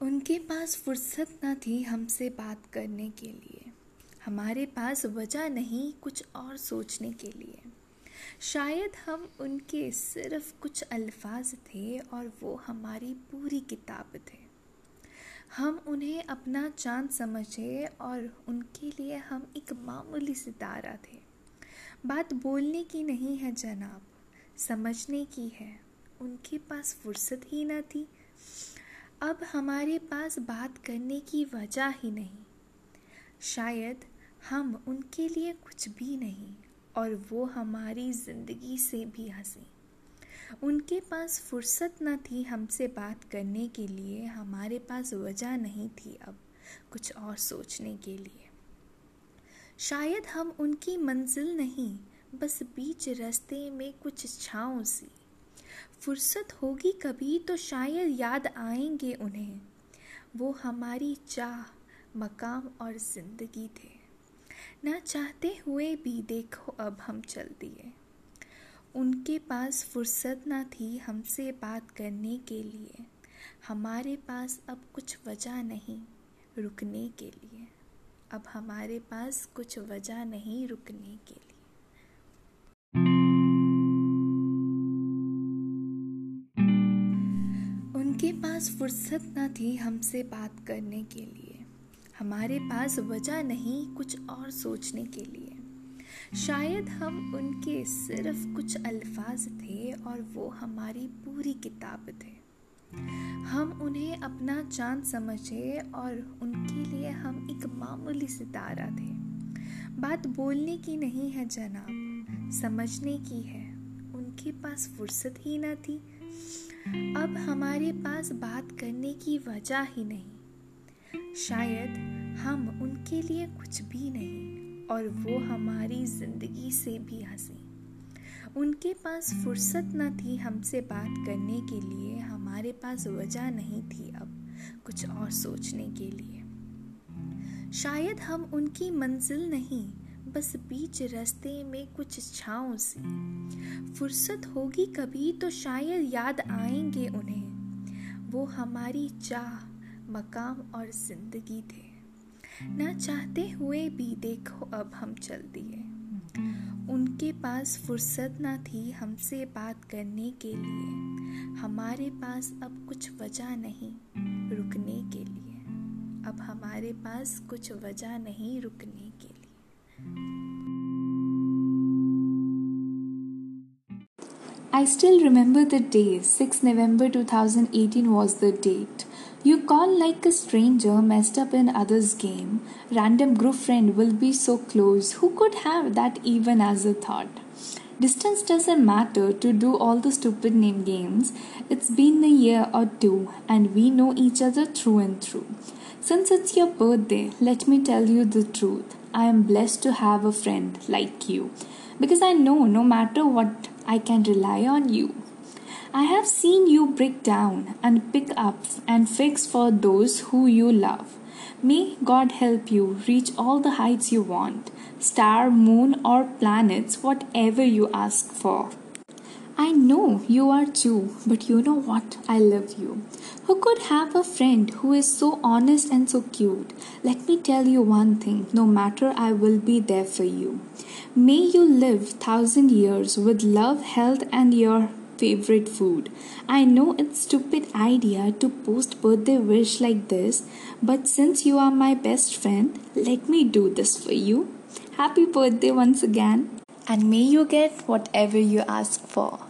उनके पास फुर्सत न थी हमसे बात करने के लिए। हमारे पास वजह नहीं कुछ और सोचने के लिए। शायद हम उनके सिर्फ़ कुछ अल्फाज थे और वो हमारी पूरी किताब थे। हम उन्हें अपना चाँद समझे और उनके लिए हम एक मामूली सितारा थे। बात बोलने की नहीं है जनाब, समझने की है। उनके पास फुर्सत ही ना थी। अब हमारे पास बात करने की वजह ही नहीं। शायद हम उनके लिए कुछ भी नहीं, और वो हमारी ज़िंदगी से भी हँसी। उनके पास फुर्सत न थी हमसे बात करने के लिए, हमारे पास वजह नहीं थी अब कुछ और सोचने के लिए। शायद हम उनकी मंजिल नहीं, बस बीच रास्ते में कुछ छाँव सी। फुर्सत होगी कभी तो शायद याद आएँगे उन्हें। वो हमारी चाह, मकाम और ज़िंदगी थे। ना चाहते हुए भी देखो अब हम चल दिए। उनके पास फुर्सत ना थी हमसे बात करने के लिए। हमारे पास अब कुछ वजह नहीं रुकने के लिए। अब हमारे पास कुछ वजह नहीं रुकने के लिए। उनके पास फुर्सत न थी हमसे बात करने के लिए। हमारे पास वजह नहीं कुछ और सोचने के लिए। शायद हम उनके सिर्फ़ कुछ अल्फाज थे और वो हमारी पूरी किताब थे। हम उन्हें अपना चाँद समझे और उनके लिए हम एक मामूली सितारा थे। बात बोलने की नहीं है जनाब, समझने की है। उनके पास फुर्सत ही ना थी। हमारे पास बात करने की वजह ही नहीं। शायद हम उनके लिए कुछ भी नहीं, और वो हमारी ज़िंदगी से भी हँसी। उनके पास फुर्सत न थी हमसे बात करने के लिए, हमारे पास वजह नहीं थी अब कुछ और सोचने के लिए। शायद हम उनकी मंजिल नहीं, बस बीच रास्ते में कुछ छाँव सी। फुर्सत होगी कभी तो शायद याद आएँगे उन्हें। वो हमारी चाह, मकाम और ज़िंदगी थे। ना चाहते हुए भी देखो अब हम चल दिए। उनके पास फुर्सत ना थी हमसे बात करने के लिए। हमारे पास अब कुछ वजह नहीं रुकने के लिए। अब हमारे पास कुछ वजह नहीं रुकने I still remember the day, 6 November 2018 was the date. You call like a stranger messed up in others' game. Random group friend will be so close. Who could have that even as a thought? Distance doesn't matter to do all the stupid name games. It's been a year or two and we know each other through and through. Since it's your birthday, let me tell you the truth. I am blessed to have a friend like you because I know no matter what I can rely on you. I have seen you break down and pick up and fix for those who you love. May God help you reach all the heights you want, star, moon, or planets, whatever you ask for. I know you are too, but you know what? I love you. Who could have a friend who is so honest and so cute? Let me tell you one thing no matter, I will be there for you. May you live thousand years with love, health, and your favorite food. I know it's stupid idea to post birthday wish like this, but since you are my best friend, let me do this for you. Happy birthday once again, and may you get whatever you ask for.